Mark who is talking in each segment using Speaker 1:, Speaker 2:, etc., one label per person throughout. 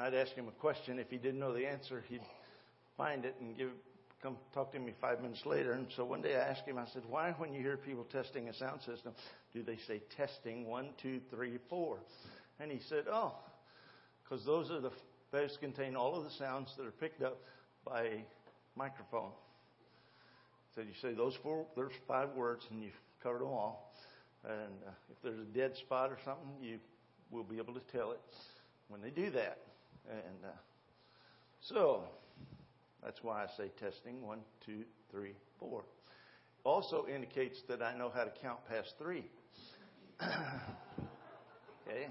Speaker 1: and I'd ask him a question. If he didn't know the answer, he'd find it and give come talk to me five minutes later. And so one day I asked him, I said, why when you hear people testing a sound system, do they say testing one, two, three, four? And he said, oh, because those are the those contain all of the sounds that are picked up by a microphone. So you say those four, there's five words, and you've covered them all. And uh, if there's a dead spot or something, you will be able to tell it when they do that. And uh, so that's why I say testing one, two, three, four. Also indicates that I know how to count past three. okay?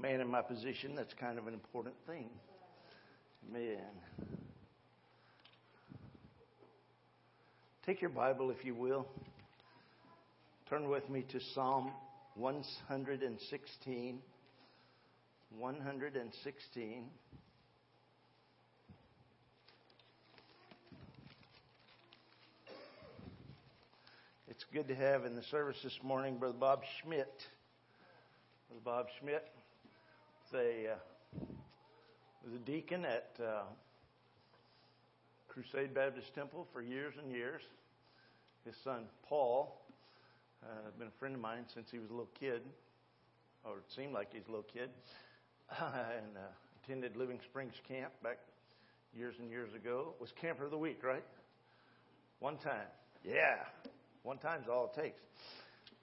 Speaker 1: Man in my position, that's kind of an important thing. Man. Take your Bible, if you will. Turn with me to Psalm 116. 116. It's good to have in the service this morning Brother Bob Schmidt. Brother Bob Schmidt was a, uh, a deacon at uh, Crusade Baptist Temple for years and years. His son Paul uh, been a friend of mine since he was a little kid, or it seemed like he was a little kid, and uh, attended Living Springs Camp back years and years ago. Was camper of the week, right? One time, yeah. One time's all it takes.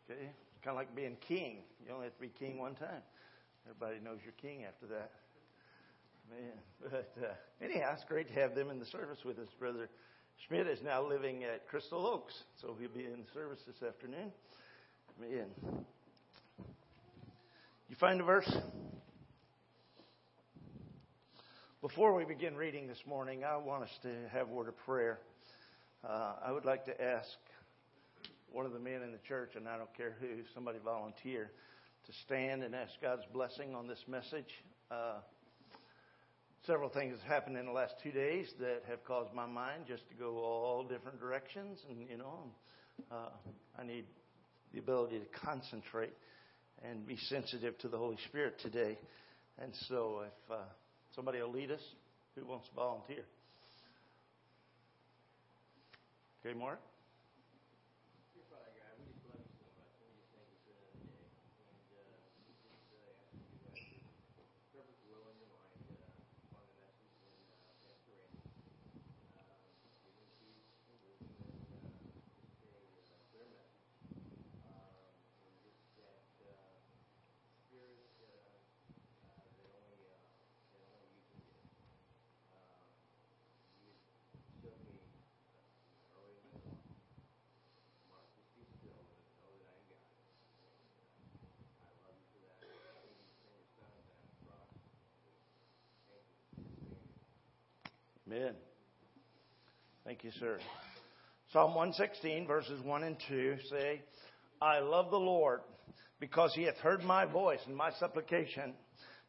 Speaker 1: Okay, kind of like being king. You only have to be king one time. Everybody knows you're king after that. Man, but uh, anyhow, it's great to have them in the service with us. Brother Schmidt is now living at Crystal Oaks, so he'll be in service this afternoon. Man, you find the verse? Before we begin reading this morning, I want us to have a word of prayer. Uh, I would like to ask one of the men in the church, and I don't care who, somebody volunteer to stand and ask God's blessing on this message. Uh, several things have happened in the last two days that have caused my mind just to go all different directions, and you know, uh, I need the ability to concentrate and be sensitive to the Holy Spirit today. And so, if uh, somebody will lead us, who wants to volunteer? Okay, Mark. Amen. Thank you, sir. Psalm 116, verses 1 and 2 say, I love the Lord because he hath heard my voice and my supplication,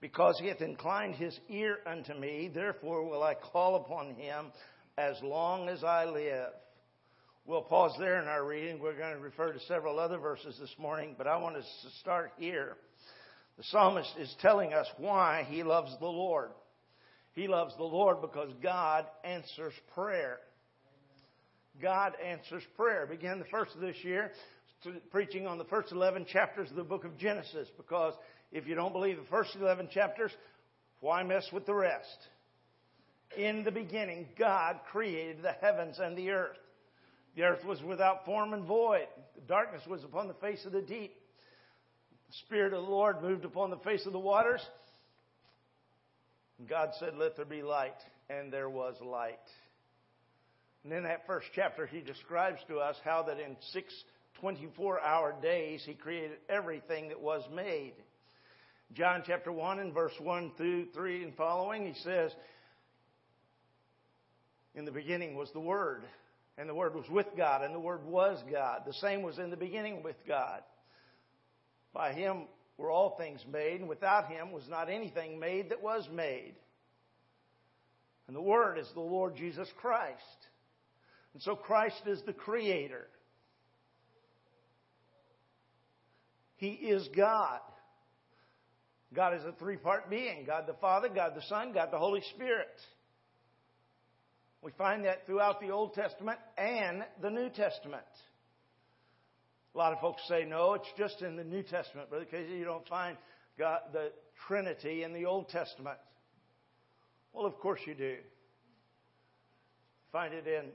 Speaker 1: because he hath inclined his ear unto me. Therefore will I call upon him as long as I live. We'll pause there in our reading. We're going to refer to several other verses this morning, but I want us to start here. The psalmist is telling us why he loves the Lord. He loves the Lord because God answers prayer. God answers prayer. Began the first of this year preaching on the first 11 chapters of the book of Genesis because if you don't believe the first 11 chapters, why mess with the rest? In the beginning, God created the heavens and the earth. The earth was without form and void. The darkness was upon the face of the deep. The Spirit of the Lord moved upon the face of the waters. God said, Let there be light, and there was light. And in that first chapter, he describes to us how that in six 24 hour days, he created everything that was made. John chapter 1 and verse 1 through 3 and following, he says, In the beginning was the Word, and the Word was with God, and the Word was God. The same was in the beginning with God. By him were all things made, and without him was not anything made that was made. And the Word is the Lord Jesus Christ. And so Christ is the Creator. He is God. God is a three part being God the Father, God the Son, God the Holy Spirit. We find that throughout the Old Testament and the New Testament. A lot of folks say, no, it's just in the New Testament, Brother Casey. You don't find God, the Trinity in the Old Testament. Well, of course you do. Find it in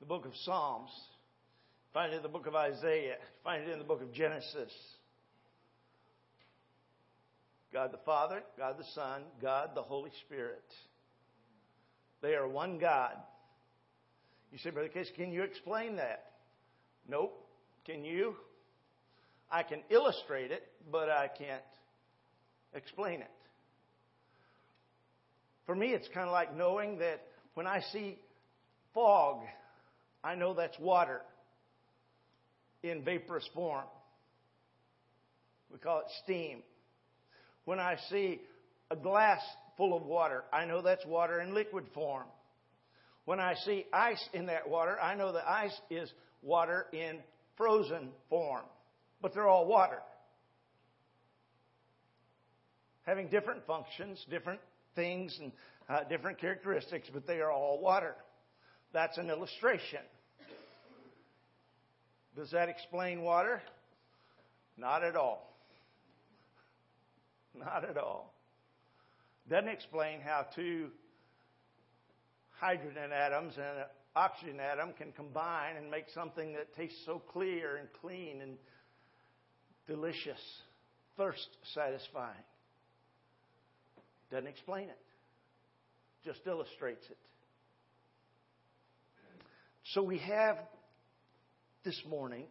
Speaker 1: the book of Psalms. Find it in the book of Isaiah. Find it in the book of Genesis. God the Father, God the Son, God the Holy Spirit. They are one God. You say, Brother Case, can you explain that? Nope. Can you? I can illustrate it, but I can't explain it. For me, it's kind of like knowing that when I see fog, I know that's water in vaporous form. We call it steam. When I see a glass full of water, I know that's water in liquid form. When I see ice in that water, I know the ice is water in frozen form. But they're all water. Having different functions, different things, and uh, different characteristics, but they are all water. That's an illustration. Does that explain water? Not at all. Not at all. Doesn't explain how two hydrogen atoms and an oxygen atom can combine and make something that tastes so clear and clean and delicious, thirst satisfying. Doesn't explain it, just illustrates it. So we have this morning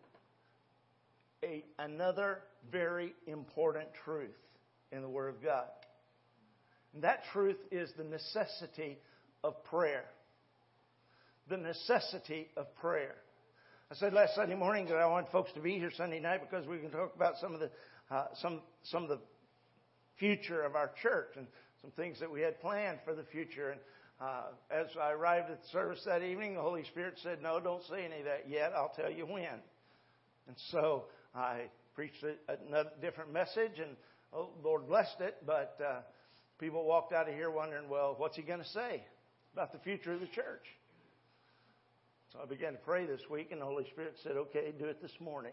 Speaker 1: a, another very important truth in the Word of God. And that truth is the necessity of prayer. The necessity of prayer. I said last Sunday morning that I want folks to be here Sunday night because we can talk about some of the uh, some some of the future of our church and some things that we had planned for the future. And uh, as I arrived at the service that evening, the Holy Spirit said, "No, don't say any of that yet. I'll tell you when." And so I preached a, another different message, and oh, Lord blessed it. But uh, people walked out of here wondering, "Well, what's he going to say?" About the future of the church. So I began to pray this week, and the Holy Spirit said, okay, do it this morning.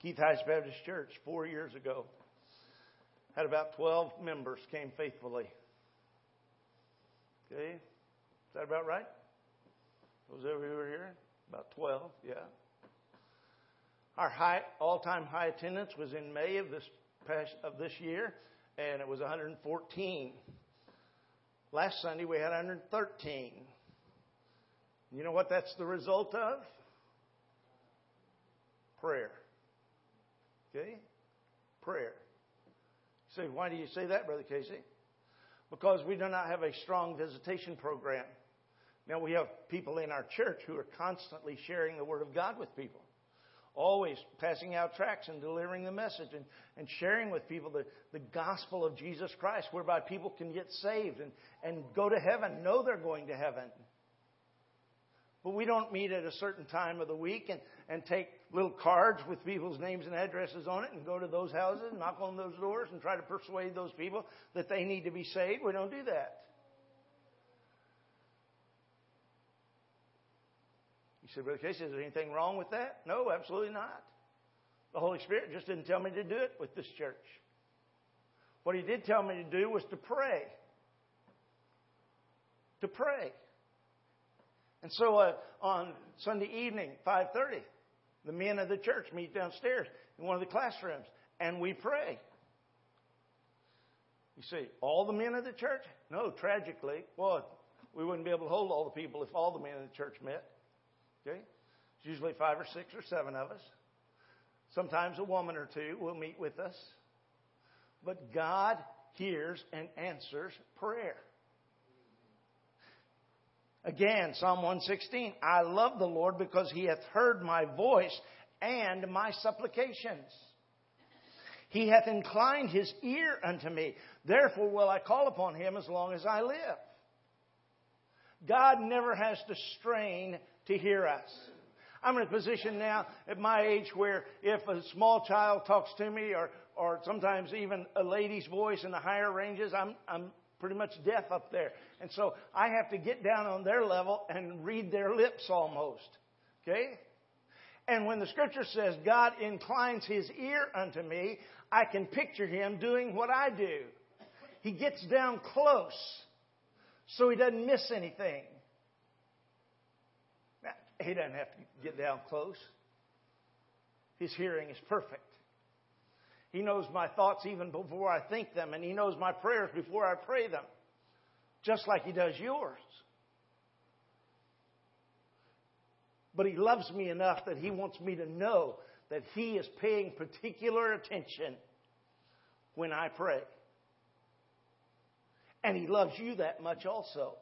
Speaker 1: Keith Heights Baptist Church, four years ago, had about 12 members came faithfully. Okay? Is that about right? That we were here? About 12, yeah. Our high, all-time high attendance was in May of this past, of this year, and it was 114. Last Sunday we had 113. You know what that's the result of? Prayer. Okay? Prayer. You say, why do you say that, Brother Casey? Because we do not have a strong visitation program. Now we have people in our church who are constantly sharing the Word of God with people always passing out tracts and delivering the message and, and sharing with people the, the gospel of Jesus Christ, whereby people can get saved and, and go to heaven, know they're going to heaven. But we don't meet at a certain time of the week and, and take little cards with people's names and addresses on it and go to those houses, and knock on those doors, and try to persuade those people that they need to be saved. We don't do that. Say, Brother Casey, is there anything wrong with that? No, absolutely not. The Holy Spirit just didn't tell me to do it with this church. What He did tell me to do was to pray. To pray. And so uh, on Sunday evening, 5:30, the men of the church meet downstairs in one of the classrooms, and we pray. You see, all the men of the church? No, tragically, well, we wouldn't be able to hold all the people if all the men of the church met. Okay? It's usually five or six or seven of us. Sometimes a woman or two will meet with us. But God hears and answers prayer. Again, Psalm 116 I love the Lord because he hath heard my voice and my supplications. He hath inclined his ear unto me. Therefore will I call upon him as long as I live. God never has to strain to hear us. I'm in a position now at my age where if a small child talks to me or, or sometimes even a lady's voice in the higher ranges, I'm, I'm pretty much deaf up there. And so I have to get down on their level and read their lips almost. Okay? And when the scripture says God inclines his ear unto me, I can picture him doing what I do. He gets down close so he doesn't miss anything. He doesn't have to get down close. His hearing is perfect. He knows my thoughts even before I think them, and He knows my prayers before I pray them, just like He does yours. But He loves me enough that He wants me to know that He is paying particular attention when I pray. And He loves you that much also.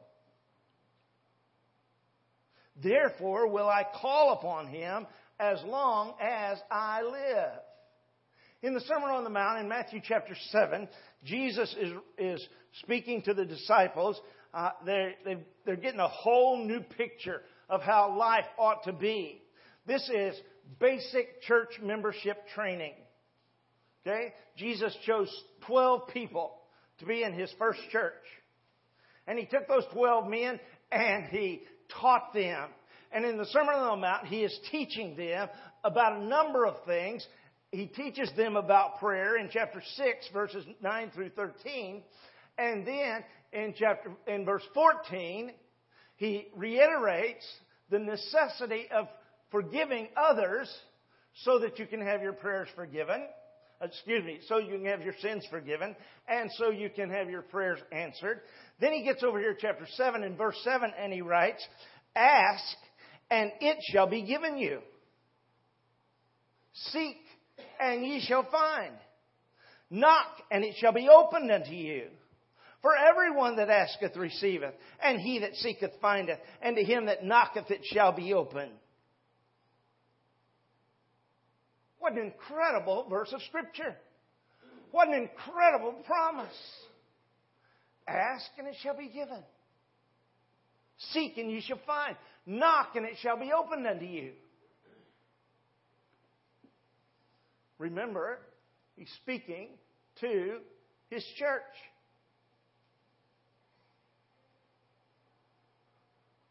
Speaker 1: Therefore, will I call upon Him as long as I live. In the Sermon on the Mount in Matthew chapter 7, Jesus is, is speaking to the disciples. Uh, they're, they're getting a whole new picture of how life ought to be. This is basic church membership training. Okay? Jesus chose 12 people to be in his first church. And he took those 12 men and he taught them. And in the Sermon on the Mount, he is teaching them about a number of things. He teaches them about prayer in chapter 6, verses 9 through 13. And then in chapter, in verse 14, he reiterates the necessity of forgiving others so that you can have your prayers forgiven. Excuse me, so you can have your sins forgiven and so you can have your prayers answered. Then he gets over here, chapter 7 and verse 7, and he writes, Ask and it shall be given you. Seek and ye shall find. Knock and it shall be opened unto you. For everyone that asketh receiveth, and he that seeketh findeth, and to him that knocketh it shall be opened. What an incredible verse of Scripture. What an incredible promise. Ask and it shall be given. Seek and you shall find. Knock and it shall be opened unto you. Remember, he's speaking to his church.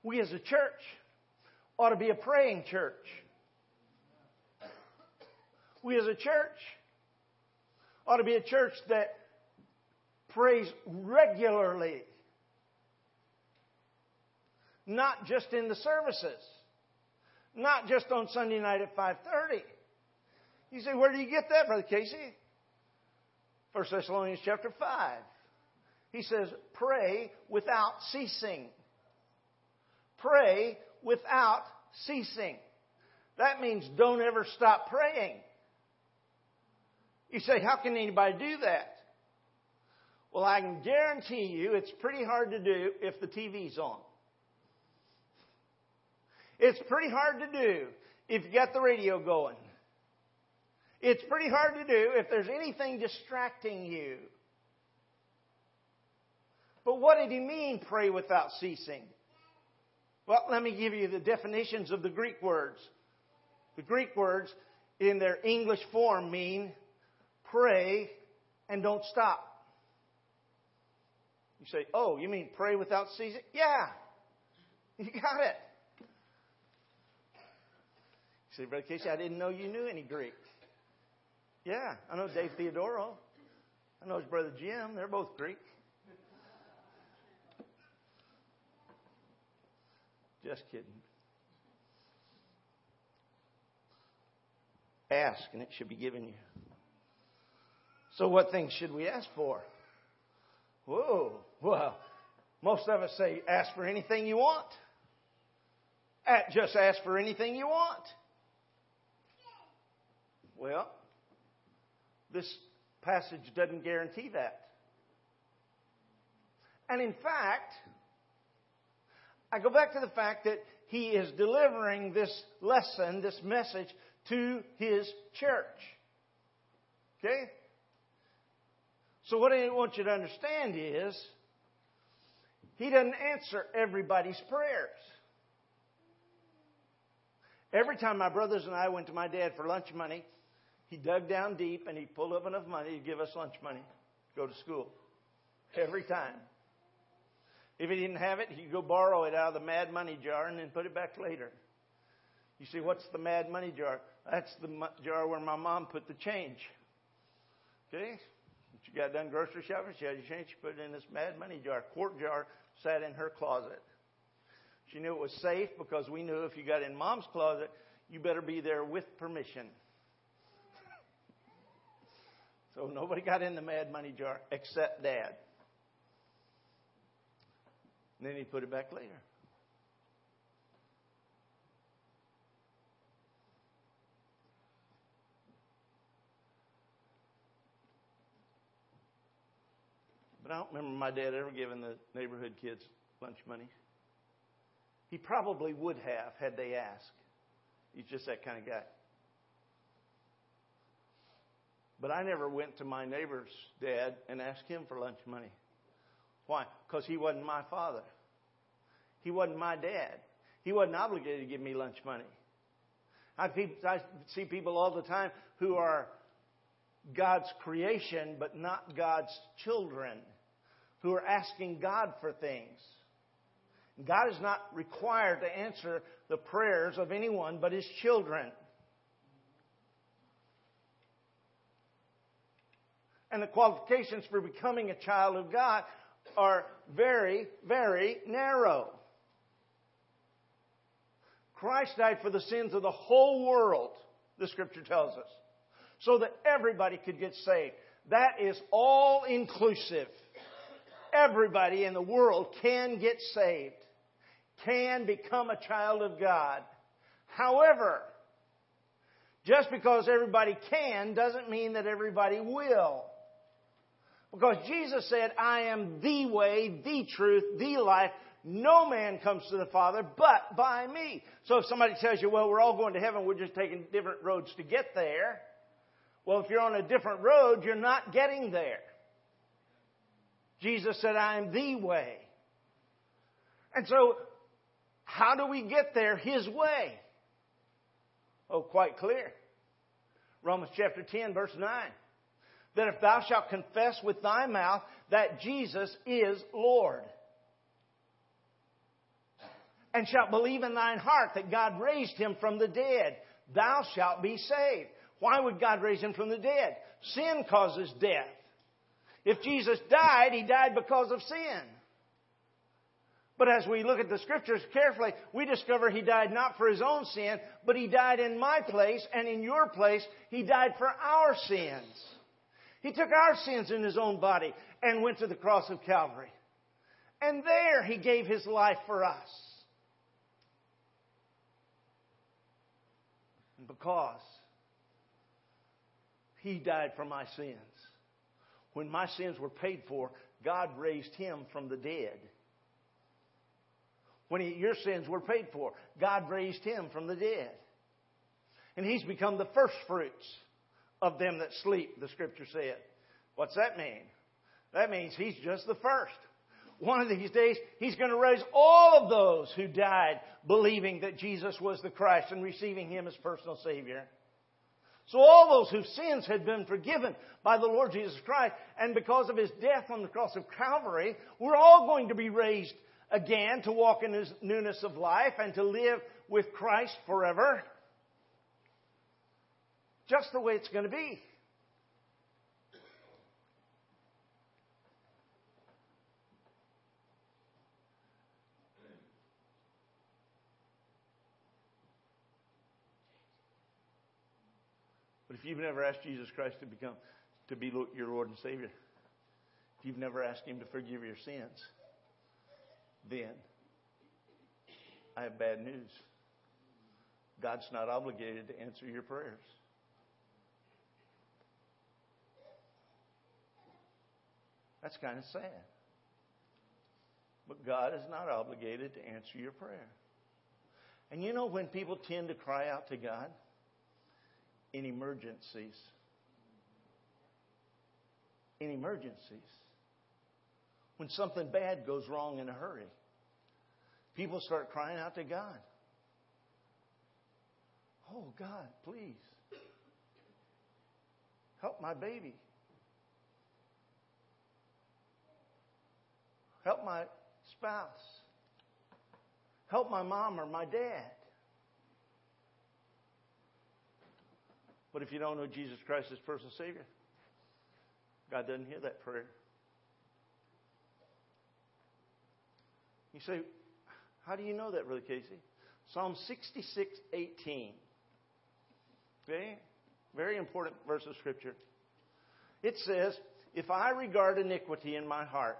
Speaker 1: We as a church ought to be a praying church. We as a church ought to be a church that prays regularly. Not just in the services. Not just on Sunday night at 5:30. You say, where do you get that, Brother Casey? 1 Thessalonians chapter 5. He says, pray without ceasing. Pray without ceasing. That means don't ever stop praying. You say, how can anybody do that? Well, I can guarantee you it's pretty hard to do if the TV's on. It's pretty hard to do if you got the radio going. It's pretty hard to do if there's anything distracting you. But what did he mean, pray without ceasing? Well, let me give you the definitions of the Greek words. The Greek words in their English form mean pray and don't stop. You say, oh, you mean pray without ceasing? Yeah. You got it. You say, Brother Casey, I didn't know you knew any Greek. Yeah, I know Dave Theodoro. I know his brother Jim. They're both Greek. Just kidding. Ask, and it should be given you. So, what things should we ask for? Whoa, well, most of us say, ask for anything you want. Just ask for anything you want. Well, this passage doesn't guarantee that. And in fact, I go back to the fact that he is delivering this lesson, this message to his church. Okay? So, what I want you to understand is, he doesn't answer everybody's prayers. Every time my brothers and I went to my dad for lunch money, he dug down deep and he pulled up enough money to give us lunch money to go to school. Every time. If he didn't have it, he'd go borrow it out of the mad money jar and then put it back later. You see, what's the mad money jar? That's the jar where my mom put the change. Okay? She got done grocery shopping, she had your change, she put it in this mad money jar. Quart jar sat in her closet. She knew it was safe because we knew if you got in mom's closet, you better be there with permission. so nobody got in the mad money jar except dad. And then he put it back later. I don't remember my dad ever giving the neighborhood kids lunch money. He probably would have had they asked. He's just that kind of guy. But I never went to my neighbor's dad and asked him for lunch money. Why? Because he wasn't my father. He wasn't my dad. He wasn't obligated to give me lunch money. I, see people all the time who are God's creation, but not God's children, who are asking God for things. God is not required to answer the prayers of anyone but His children. And the qualifications for becoming a child of God are very, very narrow. Christ died for the sins of the whole world, the scripture tells us, so that everybody could get saved. That is all inclusive. Everybody in the world can get saved, can become a child of God. However, just because everybody can doesn't mean that everybody will. Because Jesus said, I am the way, the truth, the life. No man comes to the Father but by me. So if somebody tells you, well, we're all going to heaven, we're just taking different roads to get there. Well, if you're on a different road, you're not getting there. Jesus said, I am the way. And so, how do we get there His way? Oh, quite clear. Romans chapter 10, verse 9 that if thou shalt confess with thy mouth that Jesus is Lord, and shalt believe in thine heart that God raised him from the dead, thou shalt be saved. Why would God raise him from the dead? Sin causes death. If Jesus died, he died because of sin. But as we look at the scriptures carefully, we discover he died not for his own sin, but he died in my place and in your place. He died for our sins. He took our sins in his own body and went to the cross of Calvary. And there he gave his life for us. And because he died for my sins, when my sins were paid for, God raised him from the dead. When he, your sins were paid for, God raised him from the dead. And he's become the first fruits of them that sleep, the scripture said. What's that mean? That means he's just the first. One of these days, he's going to raise all of those who died believing that Jesus was the Christ and receiving him as personal Savior. So all those whose sins had been forgiven by the Lord Jesus Christ, and because of his death on the cross of Calvary, we're all going to be raised again to walk in his newness of life and to live with Christ forever just the way it's going to be. But if you've never asked Jesus Christ to become to be your Lord and Savior, if you've never asked Him to forgive your sins, then I have bad news. God's not obligated to answer your prayers. That's kind of sad. But God is not obligated to answer your prayer. And you know when people tend to cry out to God? In emergencies. In emergencies. When something bad goes wrong in a hurry, people start crying out to God. Oh, God, please. Help my baby. Help my spouse. Help my mom or my dad. But if you don't know Jesus Christ as personal Savior, God doesn't hear that prayer. You say, how do you know that, Brother Casey? Psalm 66, 18. Okay? Very important verse of Scripture. It says, If I regard iniquity in my heart,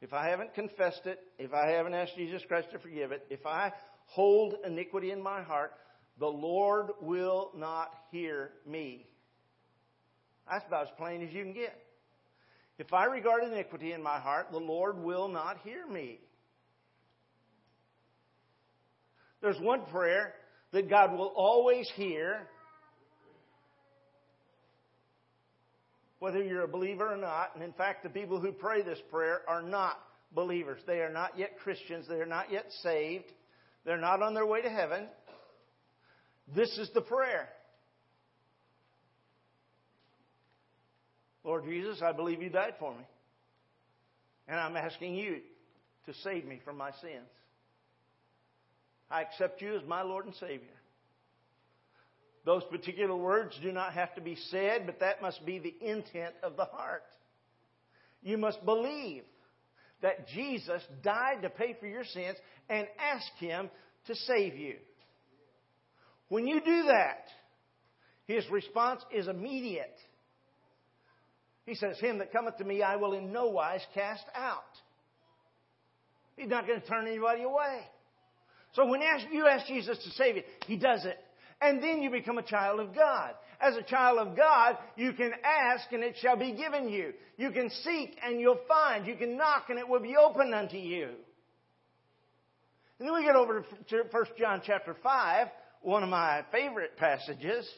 Speaker 1: if I haven't confessed it, if I haven't asked Jesus Christ to forgive it, if I hold iniquity in my heart, the Lord will not hear me. That's about as plain as you can get. If I regard iniquity in my heart, the Lord will not hear me. There's one prayer that God will always hear, whether you're a believer or not. And in fact, the people who pray this prayer are not believers. They are not yet Christians. They are not yet saved. They're not on their way to heaven. This is the prayer. Lord Jesus, I believe you died for me. And I'm asking you to save me from my sins. I accept you as my Lord and Savior. Those particular words do not have to be said, but that must be the intent of the heart. You must believe that Jesus died to pay for your sins and ask Him to save you. When you do that, His response is immediate. He says, Him that cometh to me, I will in no wise cast out. He's not going to turn anybody away. So when you ask Jesus to save you, He does it. And then you become a child of God. As a child of God, you can ask and it shall be given you. You can seek and you'll find. You can knock and it will be opened unto you. And then we get over to 1 John chapter 5, one of my favorite passages.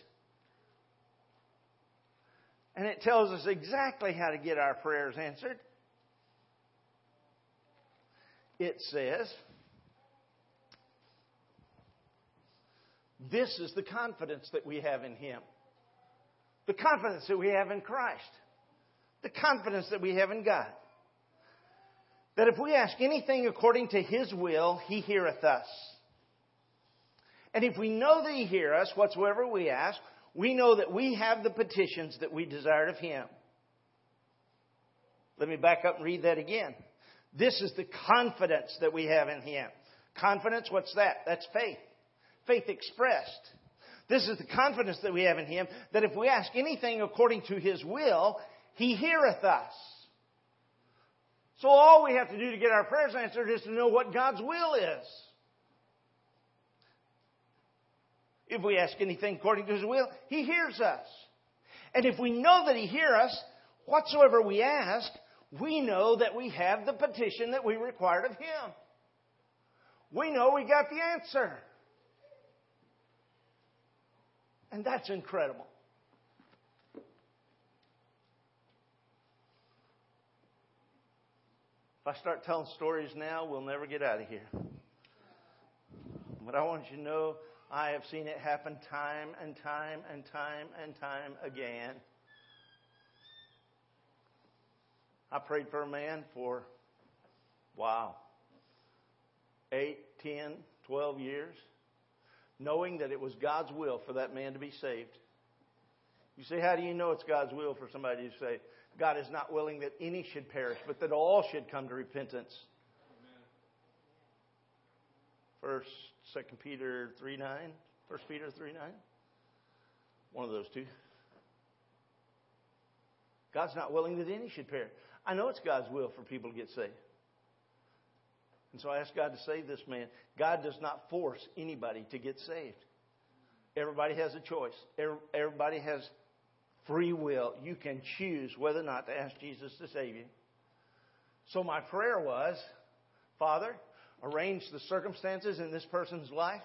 Speaker 1: And it tells us exactly how to get our prayers answered. It says, This is the confidence that we have in Him. The confidence that we have in Christ. The confidence that we have in God. That if we ask anything according to His will, He heareth us. And if we know that He heareth us, whatsoever we ask, we know that we have the petitions that we desired of Him. Let me back up and read that again. This is the confidence that we have in Him. Confidence, what's that? That's faith. Faith expressed. This is the confidence that we have in Him that if we ask anything according to His will, He heareth us. So all we have to do to get our prayers answered is to know what God's will is. If we ask anything according to His will, He hears us. And if we know that He hears us, whatsoever we ask, we know that we have the petition that we required of Him. We know we got the answer. And that's incredible. If I start telling stories now, we'll never get out of here. But I want you to know I have seen it happen time and time and time and time again. I prayed for a man for, wow, eight, ten, twelve years knowing that it was God's will for that man to be saved. You say, how do you know it's God's will for somebody to say, God is not willing that any should perish, but that all should come to repentance? First, Second Peter three nine, First Peter 3 9. One of those two. God's not willing that any should perish. I know it's God's will for people to get saved. And so I asked God to save this man. God does not force anybody to get saved. Everybody has a choice. Everybody has free will. You can choose whether or not to ask Jesus to save you. So my prayer was, Father, arrange the circumstances in this person's life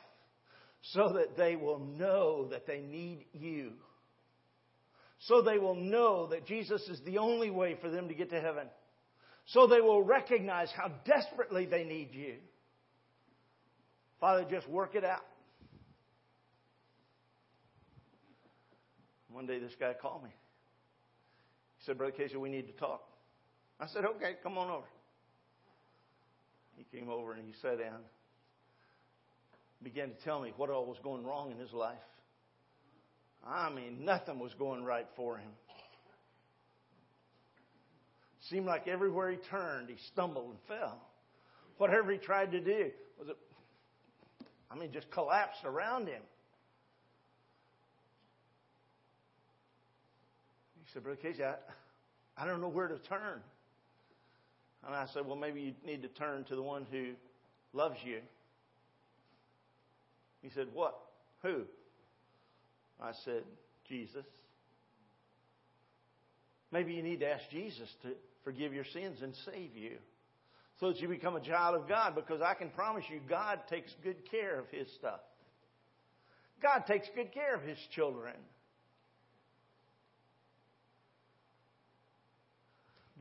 Speaker 1: so that they will know that they need you. So they will know that Jesus is the only way for them to get to heaven. So they will recognize how desperately they need you. Father, just work it out. One day this guy called me. He said, Brother Casey, we need to talk. I said, okay, come on over. He came over and he sat down, began to tell me what all was going wrong in his life. I mean, nothing was going right for him. Seemed like everywhere he turned, he stumbled and fell. Whatever he tried to do was, it, I mean, just collapsed around him. He said, Brother Casey, I, I don't know where to turn. And I said, Well, maybe you need to turn to the one who loves you. He said, What? Who? I said, Jesus. Maybe you need to ask Jesus to forgive your sins and save you so that you become a child of God because I can promise you God takes good care of His stuff. God takes good care of His children.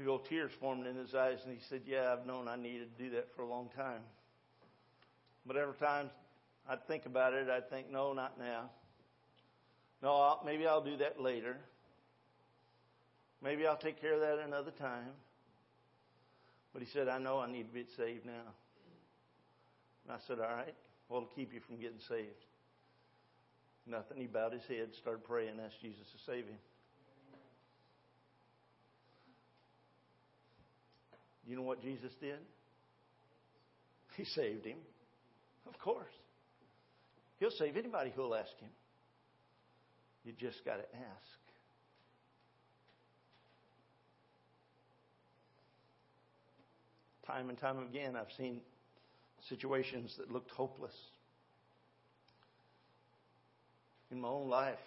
Speaker 1: Big old tears formed in his eyes, and he said, Yeah, I've known I needed to do that for a long time. But every time I'd think about it, I'd think, No, not now. No, I'll, maybe I'll do that later. Maybe I'll take care of that another time. But he said, I know I need to be saved now. And I said, All right, what'll keep you from getting saved? Nothing. He bowed his head, started praying, asked Jesus to save him. You know what Jesus did? He saved him. Of course. He'll save anybody who'll ask him. You just got to ask. Time and time again, I've seen situations that looked hopeless in my own life.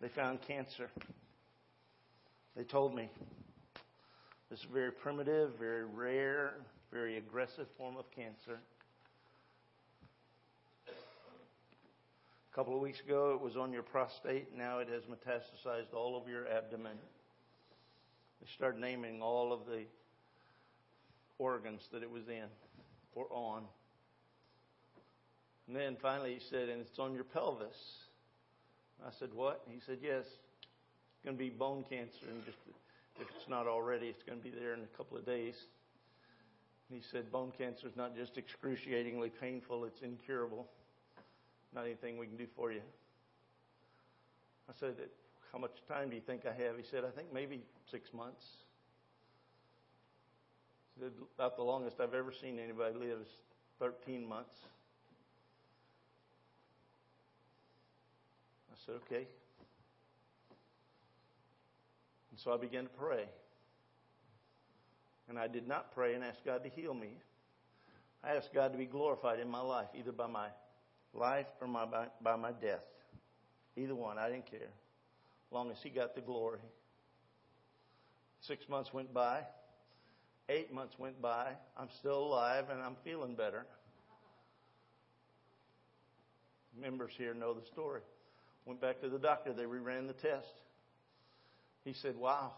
Speaker 1: They found cancer. They told me this is a very primitive, very rare, very aggressive form of cancer. A couple of weeks ago, it was on your prostate. Now it has metastasized all over your abdomen. They started naming all of the organs that it was in or on. And then finally he said, and it's on your pelvis. I said, what? He said, yes. Going to be bone cancer, and just if it's not already, it's going to be there in a couple of days. He said, bone cancer is not just excruciatingly painful, it's incurable. Not anything we can do for you. I said, How much time do you think I have? He said, I think maybe six months. About the longest I've ever seen anybody live is 13 months. I said, Okay. And so I began to pray. And I did not pray and ask God to heal me. I asked God to be glorified in my life, either by my life or my, by, by my death. Either one, I didn't care. As long as He got the glory. Six months went by. Eight months went by. I'm still alive and I'm feeling better. Members here know the story. Went back to the doctor. They reran the test. He said, Wow.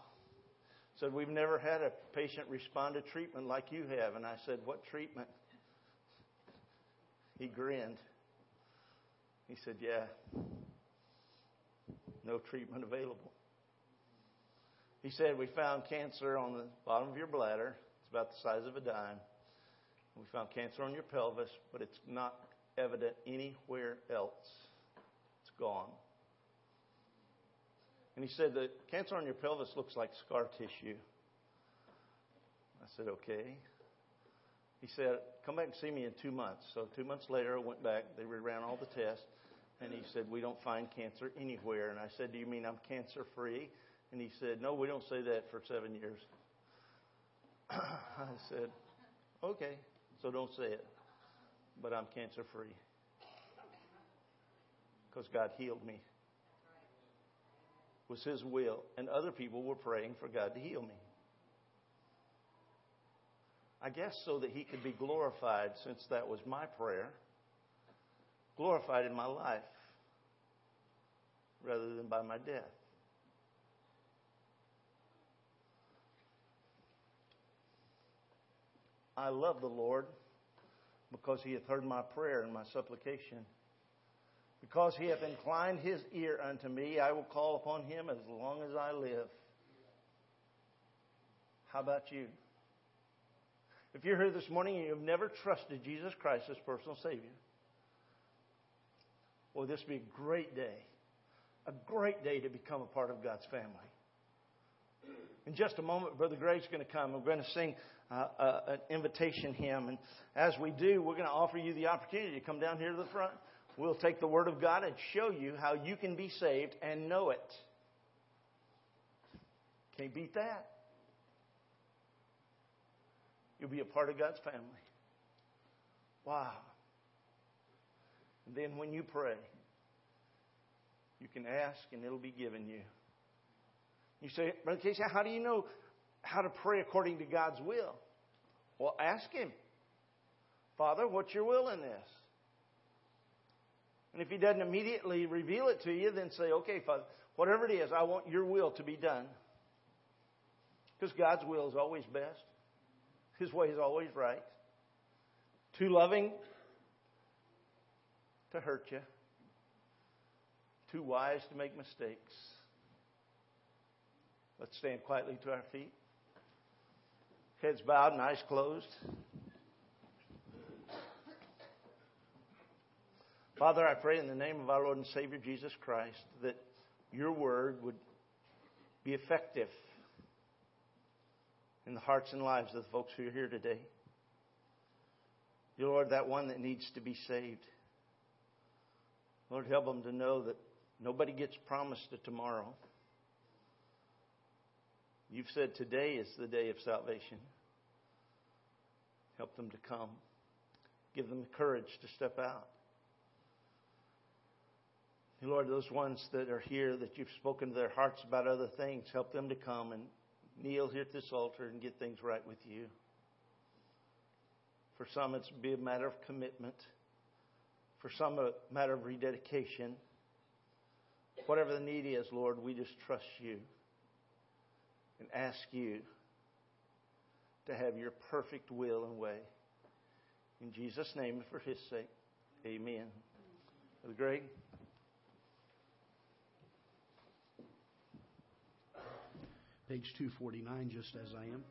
Speaker 1: Said, We've never had a patient respond to treatment like you have. And I said, What treatment? He grinned. He said, Yeah. No treatment available. He said, We found cancer on the bottom of your bladder. It's about the size of a dime. We found cancer on your pelvis, but it's not evident anywhere else. It's gone. And he said, The cancer on your pelvis looks like scar tissue. I said, Okay. He said, Come back and see me in two months. So two months later, I went back. They ran all the tests. And he said, We don't find cancer anywhere. And I said, Do you mean I'm cancer free? And he said, No, we don't say that for seven years. I said, Okay, so don't say it. But I'm cancer free. Because God healed me was His will, and other people were praying for God to heal me. I guess so that He could be glorified, since that was my prayer, glorified in my life rather than by my death. I love the Lord because He hath heard my prayer and my supplication. Because he hath inclined his ear unto me, I will call upon him as long as I live. How about you? If you're here this morning and you've never trusted Jesus Christ as personal Savior, well, this would be a great day. A great day to become a part of God's family. In just a moment, Brother Greg's going to come. We're going to sing uh, uh, an invitation hymn. And as we do, we're going to offer you the opportunity to come down here to the front. We'll take the Word of God and show you how you can be saved and know it. Can't beat that. You'll be a part of God's family. Wow. And then when you pray, you can ask and it'll be given you. You say, Brother Casey, how do you know how to pray according to God's will? Well, ask Him. Father, what's your will in this? And if He doesn't immediately reveal it to you, then say, okay, Father, whatever it is, I want your will to be done. Because God's will is always best. His way is always right. Too loving to hurt you. Too wise to make mistakes. Let's stand quietly to our feet. Heads bowed and eyes closed. Father, I pray in the name of our Lord and Savior Jesus Christ that your word would be effective in the hearts and lives of the folks who are here today. Dear Lord, that one that needs to be saved. Lord, help them to know that nobody gets promised a tomorrow. You've said today is the day of salvation. Help them to come. Give them the courage to step out. Lord, those ones that are here that you've spoken to their hearts about other things, help them to come and kneel here at this altar and get things right with you. For some, it's be a matter of commitment. For some, a matter of rededication. Whatever the need is, Lord, we just trust you and ask you to have your perfect will and way. In Jesus' name and for his sake, amen. Greg?
Speaker 2: Page 249, just as I am.